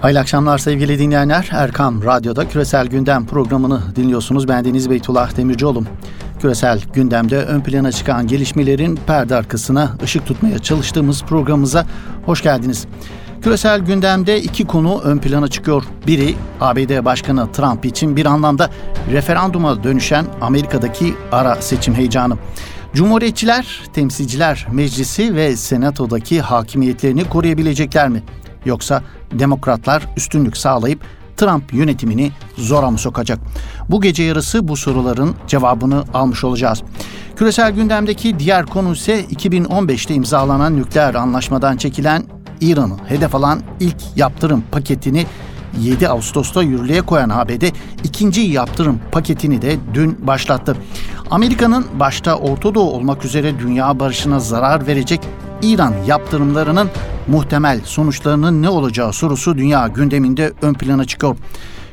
Hayırlı akşamlar sevgili dinleyenler. Erkam Radyo'da Küresel Gündem programını dinliyorsunuz. Ben Deniz Beytullah Demircioğlu. Küresel gündemde ön plana çıkan gelişmelerin perde arkasına ışık tutmaya çalıştığımız programımıza hoş geldiniz. Küresel gündemde iki konu ön plana çıkıyor. Biri ABD Başkanı Trump için bir anlamda referanduma dönüşen Amerika'daki ara seçim heyecanı. Cumhuriyetçiler, Temsilciler Meclisi ve Senato'daki hakimiyetlerini koruyabilecekler mi? Yoksa demokratlar üstünlük sağlayıp Trump yönetimini zora mı sokacak? Bu gece yarısı bu soruların cevabını almış olacağız. Küresel gündemdeki diğer konu ise 2015'te imzalanan nükleer anlaşmadan çekilen İran'ı hedef alan ilk yaptırım paketini 7 Ağustos'ta yürürlüğe koyan ABD ikinci yaptırım paketini de dün başlattı. Amerika'nın başta Orta Doğu olmak üzere dünya barışına zarar verecek İran yaptırımlarının muhtemel sonuçlarının ne olacağı sorusu dünya gündeminde ön plana çıkıyor.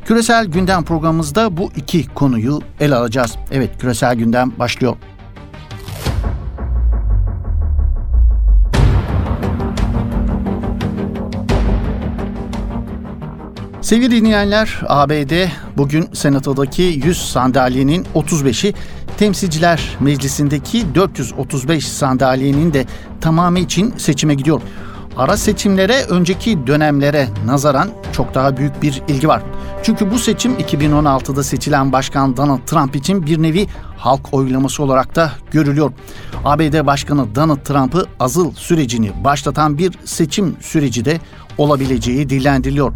Küresel gündem programımızda bu iki konuyu ele alacağız. Evet küresel gündem başlıyor. Sevgili dinleyenler, ABD bugün Senato'daki 100 sandalyenin 35'i, Temsilciler Meclisi'ndeki 435 sandalyenin de tamamı için seçime gidiyor. Ara seçimlere önceki dönemlere nazaran çok daha büyük bir ilgi var. Çünkü bu seçim 2016'da seçilen Başkan Donald Trump için bir nevi halk oylaması olarak da görülüyor. ABD Başkanı Donald Trump'ı azıl sürecini başlatan bir seçim süreci de olabileceği dillendiriliyor.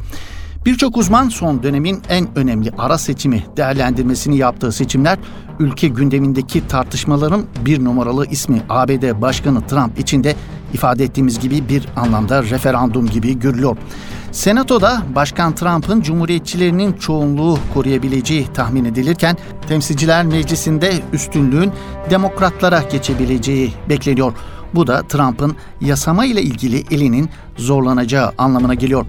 Birçok uzman son dönemin en önemli ara seçimi değerlendirmesini yaptığı seçimler ülke gündemindeki tartışmaların bir numaralı ismi ABD Başkanı Trump için de ifade ettiğimiz gibi bir anlamda referandum gibi görülüyor. Senatoda Başkan Trump'ın cumhuriyetçilerinin çoğunluğu koruyabileceği tahmin edilirken Temsilciler Meclisi'nde üstünlüğün demokratlara geçebileceği bekleniyor. Bu da Trump'ın yasama ile ilgili elinin zorlanacağı anlamına geliyor.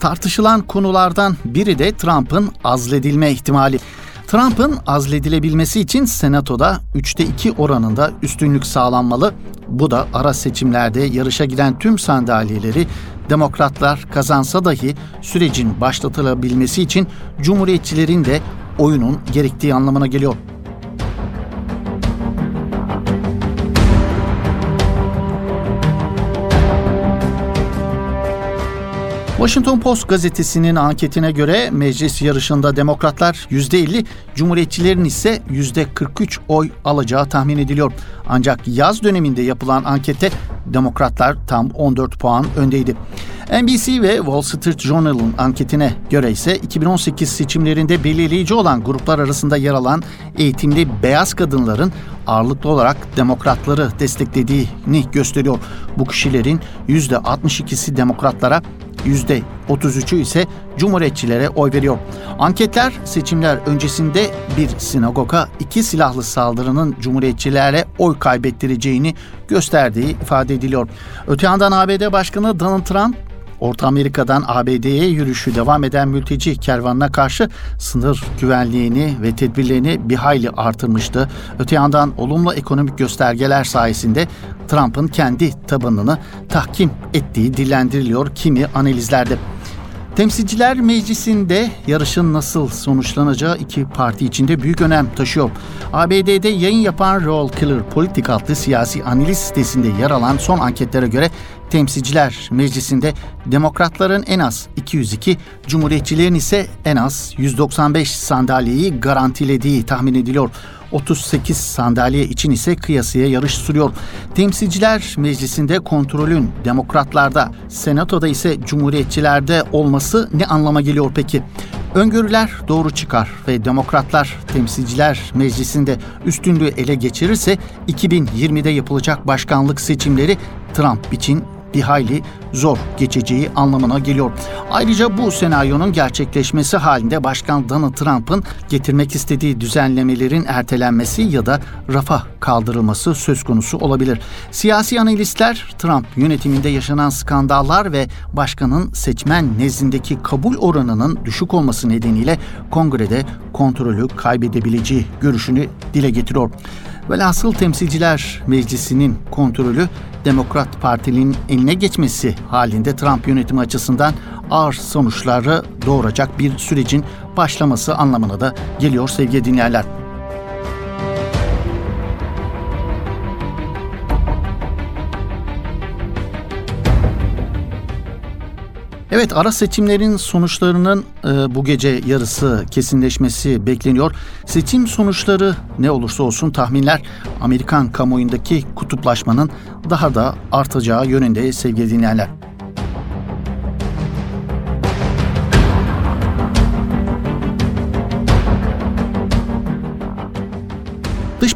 Tartışılan konulardan biri de Trump'ın azledilme ihtimali. Trump'ın azledilebilmesi için Senato'da 3'te 2 oranında üstünlük sağlanmalı. Bu da ara seçimlerde yarışa giden tüm sandalyeleri demokratlar kazansa dahi sürecin başlatılabilmesi için cumhuriyetçilerin de oyunun gerektiği anlamına geliyor. Washington Post gazetesinin anketine göre meclis yarışında demokratlar %50, cumhuriyetçilerin ise %43 oy alacağı tahmin ediliyor. Ancak yaz döneminde yapılan ankette demokratlar tam 14 puan öndeydi. NBC ve Wall Street Journal'ın anketine göre ise 2018 seçimlerinde belirleyici olan gruplar arasında yer alan eğitimli beyaz kadınların ağırlıklı olarak demokratları desteklediğini gösteriyor. Bu kişilerin %62'si demokratlara, %33'ü ise Cumhuriyetçilere oy veriyor. Anketler seçimler öncesinde bir sinagoga iki silahlı saldırının Cumhuriyetçilere oy kaybettireceğini gösterdiği ifade ediliyor. Öte yandan ABD Başkanı Donald Trump Orta Amerika'dan ABD'ye yürüyüşü devam eden mülteci kervanına karşı sınır güvenliğini ve tedbirlerini bir hayli artırmıştı. Öte yandan olumlu ekonomik göstergeler sayesinde Trump'ın kendi tabanını tahkim ettiği dillendiriliyor kimi analizlerde. Temsilciler Meclisi'nde yarışın nasıl sonuçlanacağı iki parti içinde büyük önem taşıyor. ABD'de yayın yapan Roll Killer Politik adlı siyasi analiz sitesinde yer alan son anketlere göre Temsilciler Meclisi'nde demokratların en az 202, cumhuriyetçilerin ise en az 195 sandalyeyi garantilediği tahmin ediliyor. 38 sandalye için ise kıyasıya yarış sürüyor. Temsilciler Meclisi'nde kontrolün demokratlarda, senatoda ise cumhuriyetçilerde olması ne anlama geliyor peki? Öngörüler doğru çıkar ve demokratlar temsilciler meclisinde üstünlüğü ele geçirirse 2020'de yapılacak başkanlık seçimleri Trump için bir hayli zor geçeceği anlamına geliyor. Ayrıca bu senaryonun gerçekleşmesi halinde Başkan Donald Trump'ın getirmek istediği düzenlemelerin ertelenmesi ya da rafa kaldırılması söz konusu olabilir. Siyasi analistler Trump yönetiminde yaşanan skandallar ve başkanın seçmen nezdindeki kabul oranının düşük olması nedeniyle kongrede kontrolü kaybedebileceği görüşünü dile getiriyor. Velhasıl Temsilciler Meclisi'nin kontrolü Demokrat Parti'nin eline geçmesi halinde Trump yönetimi açısından ağır sonuçları doğuracak bir sürecin başlaması anlamına da geliyor sevgili dinleyenler. Evet ara seçimlerin sonuçlarının e, bu gece yarısı kesinleşmesi bekleniyor. Seçim sonuçları ne olursa olsun tahminler Amerikan kamuoyundaki kutuplaşmanın daha da artacağı yönünde sevgili dinleyenler.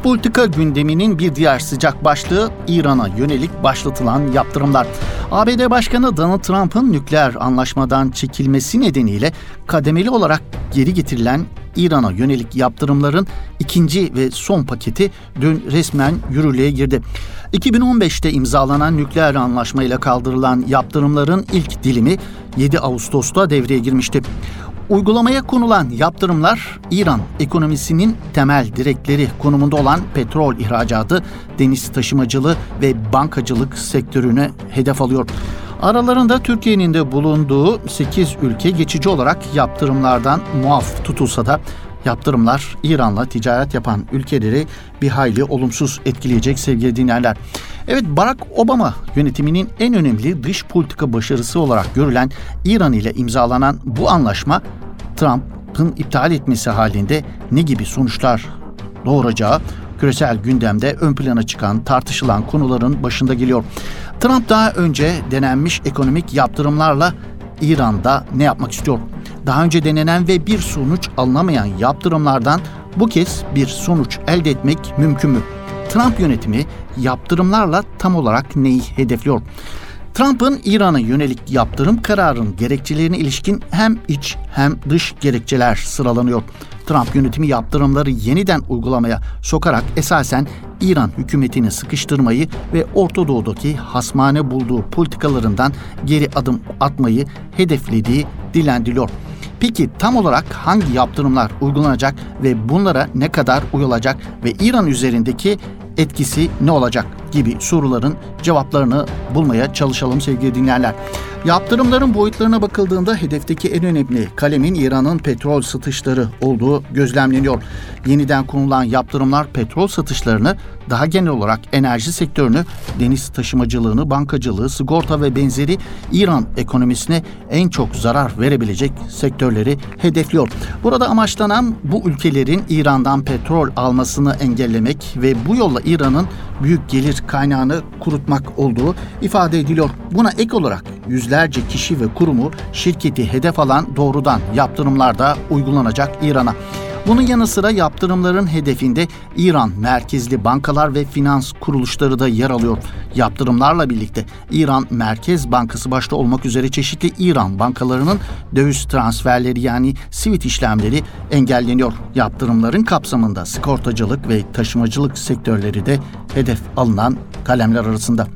Politika gündeminin bir diğer sıcak başlığı İran'a yönelik başlatılan yaptırımlar. ABD Başkanı Donald Trump'ın nükleer anlaşmadan çekilmesi nedeniyle kademeli olarak geri getirilen İran'a yönelik yaptırımların ikinci ve son paketi dün resmen yürürlüğe girdi. 2015'te imzalanan nükleer anlaşmayla kaldırılan yaptırımların ilk dilimi 7 Ağustos'ta devreye girmişti. Uygulamaya konulan yaptırımlar İran ekonomisinin temel direkleri konumunda olan petrol ihracatı, deniz taşımacılığı ve bankacılık sektörüne hedef alıyor. Aralarında Türkiye'nin de bulunduğu 8 ülke geçici olarak yaptırımlardan muaf tutulsa da yaptırımlar İran'la ticaret yapan ülkeleri bir hayli olumsuz etkileyecek sevgili dinleyenler. Evet Barack Obama yönetiminin en önemli dış politika başarısı olarak görülen İran ile imzalanan bu anlaşma Trump'ın iptal etmesi halinde ne gibi sonuçlar doğuracağı küresel gündemde ön plana çıkan tartışılan konuların başında geliyor. Trump daha önce denenmiş ekonomik yaptırımlarla İran'da ne yapmak istiyor? Daha önce denenen ve bir sonuç alınamayan yaptırımlardan bu kez bir sonuç elde etmek mümkün mü? Trump yönetimi yaptırımlarla tam olarak neyi hedefliyor? Trump'ın İran'a yönelik yaptırım kararının gerekçelerine ilişkin hem iç hem dış gerekçeler sıralanıyor. Trump yönetimi yaptırımları yeniden uygulamaya sokarak esasen İran hükümetini sıkıştırmayı ve Orta Doğu'daki hasmane bulduğu politikalarından geri adım atmayı hedeflediği dilendiriyor. Peki tam olarak hangi yaptırımlar uygulanacak ve bunlara ne kadar uyulacak ve İran üzerindeki etkisi ne olacak gibi soruların cevaplarını bulmaya çalışalım sevgili dinleyenler. Yaptırımların boyutlarına bakıldığında hedefteki en önemli kalemin İran'ın petrol satışları olduğu gözlemleniyor. Yeniden konulan yaptırımlar petrol satışlarını daha genel olarak enerji sektörünü, deniz taşımacılığını, bankacılığı, sigorta ve benzeri İran ekonomisine en çok zarar verebilecek sektörleri hedefliyor. Burada amaçlanan bu ülkelerin İran'dan petrol almasını engellemek ve bu yolla İran'ın büyük gelir kaynağını kurutmak olduğu ifade ediliyor. Buna ek olarak yüzlerce kişi ve kurumu şirketi hedef alan doğrudan yaptırımlar da uygulanacak İran'a. Bunun yanı sıra yaptırımların hedefinde İran merkezli bankalar ve finans kuruluşları da yer alıyor. Yaptırımlarla birlikte İran Merkez Bankası başta olmak üzere çeşitli İran bankalarının döviz transferleri yani sivit işlemleri engelleniyor. Yaptırımların kapsamında sigortacılık ve taşımacılık sektörleri de hedef alınan kalemler arasında.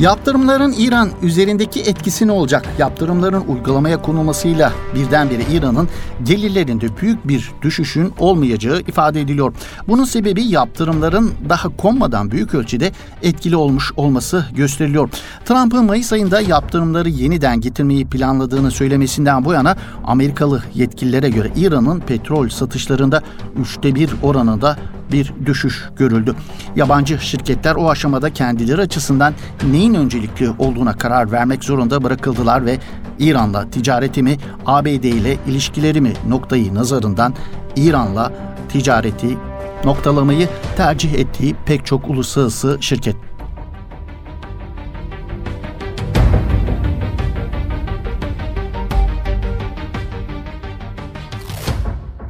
Yaptırımların İran üzerindeki etkisi ne olacak? Yaptırımların uygulamaya konulmasıyla birdenbire İran'ın gelirlerinde büyük bir düşüşün olmayacağı ifade ediliyor. Bunun sebebi yaptırımların daha konmadan büyük ölçüde etkili olmuş olması gösteriliyor. Trump'ın Mayıs ayında yaptırımları yeniden getirmeyi planladığını söylemesinden bu yana Amerikalı yetkililere göre İran'ın petrol satışlarında üçte bir oranında bir düşüş görüldü. Yabancı şirketler o aşamada kendileri açısından neyin öncelikli olduğuna karar vermek zorunda bırakıldılar ve İran'la ticaretimi, ABD ile ilişkilerimi noktayı nazarından İran'la ticareti noktalamayı tercih ettiği pek çok uluslararası şirket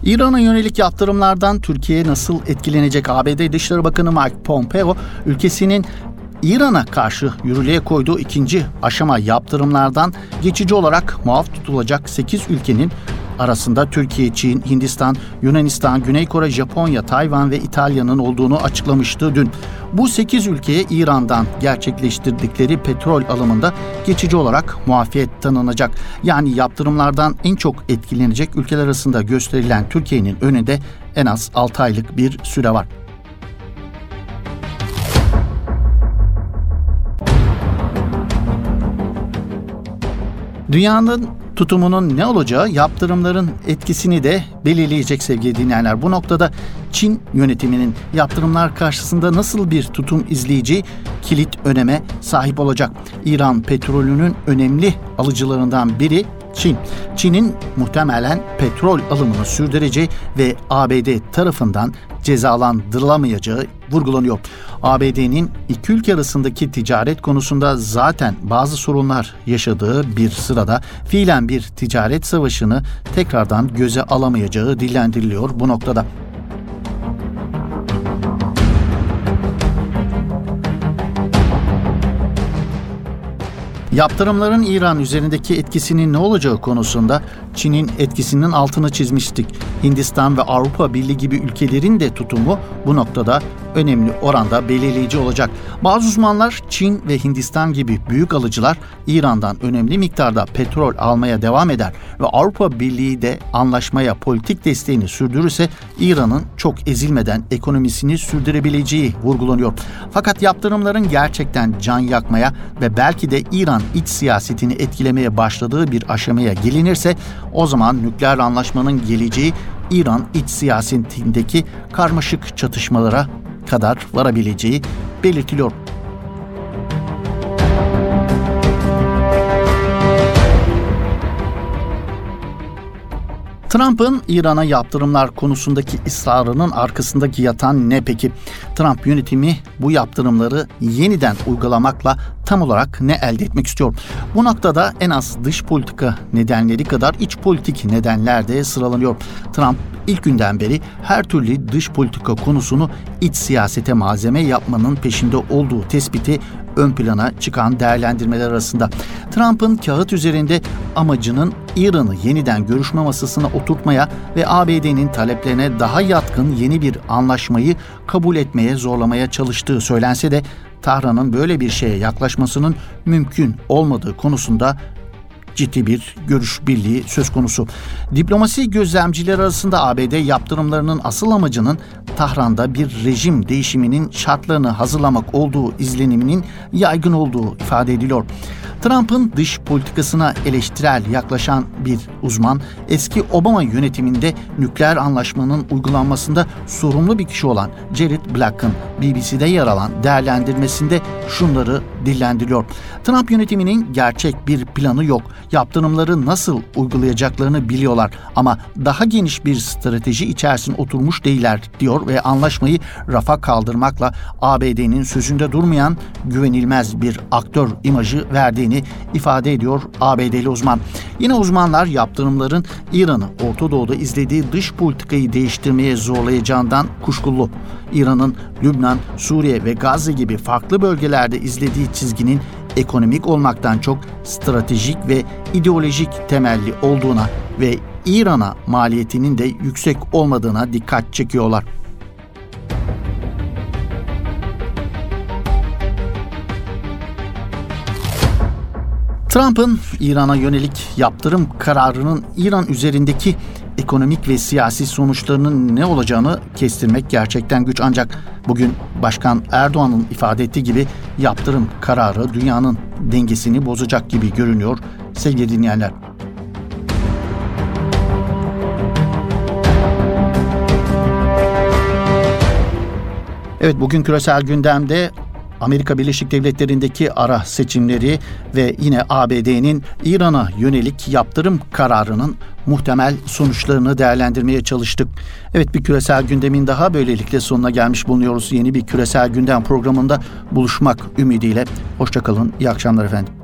İran'a yönelik yaptırımlardan Türkiye nasıl etkilenecek? ABD Dışişleri Bakanı Mike Pompeo ülkesinin İran'a karşı yürürlüğe koyduğu ikinci aşama yaptırımlardan geçici olarak muaf tutulacak 8 ülkenin arasında Türkiye, Çin, Hindistan, Yunanistan, Güney Kore, Japonya, Tayvan ve İtalya'nın olduğunu açıklamıştı dün. Bu 8 ülkeye İran'dan gerçekleştirdikleri petrol alımında geçici olarak muafiyet tanınacak. Yani yaptırımlardan en çok etkilenecek ülkeler arasında gösterilen Türkiye'nin önünde en az 6 aylık bir süre var. Dünyanın tutumunun ne olacağı yaptırımların etkisini de belirleyecek sevgili dinleyenler. Bu noktada Çin yönetiminin yaptırımlar karşısında nasıl bir tutum izleyeceği kilit öneme sahip olacak. İran petrolünün önemli alıcılarından biri Çin. Çin'in muhtemelen petrol alımını sürdüreceği ve ABD tarafından cezalandırılamayacağı vurgulanıyor. ABD'nin iki ülke arasındaki ticaret konusunda zaten bazı sorunlar yaşadığı bir sırada fiilen bir ticaret savaşını tekrardan göze alamayacağı dillendiriliyor bu noktada. Yaptırımların İran üzerindeki etkisinin ne olacağı konusunda Çin'in etkisinin altını çizmiştik. Hindistan ve Avrupa Birliği gibi ülkelerin de tutumu bu noktada önemli oranda belirleyici olacak. Bazı uzmanlar Çin ve Hindistan gibi büyük alıcılar İran'dan önemli miktarda petrol almaya devam eder ve Avrupa Birliği de anlaşmaya politik desteğini sürdürürse İran'ın çok ezilmeden ekonomisini sürdürebileceği vurgulanıyor. Fakat yaptırımların gerçekten can yakmaya ve belki de İran iç siyasetini etkilemeye başladığı bir aşamaya gelinirse o zaman nükleer anlaşmanın geleceği İran iç siyasetindeki karmaşık çatışmalara kadar varabileceği belirtiliyor. Trump'ın İran'a yaptırımlar konusundaki ısrarının arkasındaki yatan ne peki? Trump yönetimi bu yaptırımları yeniden uygulamakla tam olarak ne elde etmek istiyor? Bu noktada en az dış politika nedenleri kadar iç politik nedenler de sıralanıyor. Trump ilk günden beri her türlü dış politika konusunu iç siyasete malzeme yapmanın peşinde olduğu tespiti ön plana çıkan değerlendirmeler arasında. Trump'ın kağıt üzerinde amacının İran'ı yeniden görüşme masasına oturtmaya ve ABD'nin taleplerine daha yatkın yeni bir anlaşmayı kabul etmeye zorlamaya çalıştığı söylense de Tahran'ın böyle bir şeye yaklaşmasının mümkün olmadığı konusunda ciddi bir görüş birliği söz konusu. Diplomasi gözlemciler arasında ABD yaptırımlarının asıl amacının Tahran'da bir rejim değişiminin şartlarını hazırlamak olduğu izleniminin yaygın olduğu ifade ediliyor. Trump'ın dış politikasına eleştirel yaklaşan bir uzman, eski Obama yönetiminde nükleer anlaşmanın uygulanmasında sorumlu bir kişi olan Jared Black'ın BBC'de yer alan değerlendirmesinde şunları dillendiriyor. Trump yönetiminin gerçek bir planı yok. Yaptırımları nasıl uygulayacaklarını biliyorlar ama daha geniş bir strateji içerisine oturmuş değiller diyor ve anlaşmayı rafa kaldırmakla ABD'nin sözünde durmayan güvenilmez bir aktör imajı verdiğini ifade ediyor ABD'li uzman. Yine uzmanlar yaptırımların İran'ı Orta Doğu'da izlediği dış politikayı değiştirmeye zorlayacağından kuşkulu. İran'ın Lübnan, Suriye ve Gazze gibi farklı bölgelerde izlediği çizginin ekonomik olmaktan çok stratejik ve ideolojik temelli olduğuna ve İran'a maliyetinin de yüksek olmadığına dikkat çekiyorlar. Trump'ın İran'a yönelik yaptırım kararının İran üzerindeki ekonomik ve siyasi sonuçlarının ne olacağını kestirmek gerçekten güç ancak bugün Başkan Erdoğan'ın ifade ettiği gibi yaptırım kararı dünyanın dengesini bozacak gibi görünüyor sevgili dinleyenler. Evet bugün küresel gündemde Amerika Birleşik Devletleri'ndeki ara seçimleri ve yine ABD'nin İran'a yönelik yaptırım kararının muhtemel sonuçlarını değerlendirmeye çalıştık. Evet bir küresel gündemin daha böylelikle sonuna gelmiş bulunuyoruz. Yeni bir küresel gündem programında buluşmak ümidiyle. Hoşçakalın, iyi akşamlar efendim.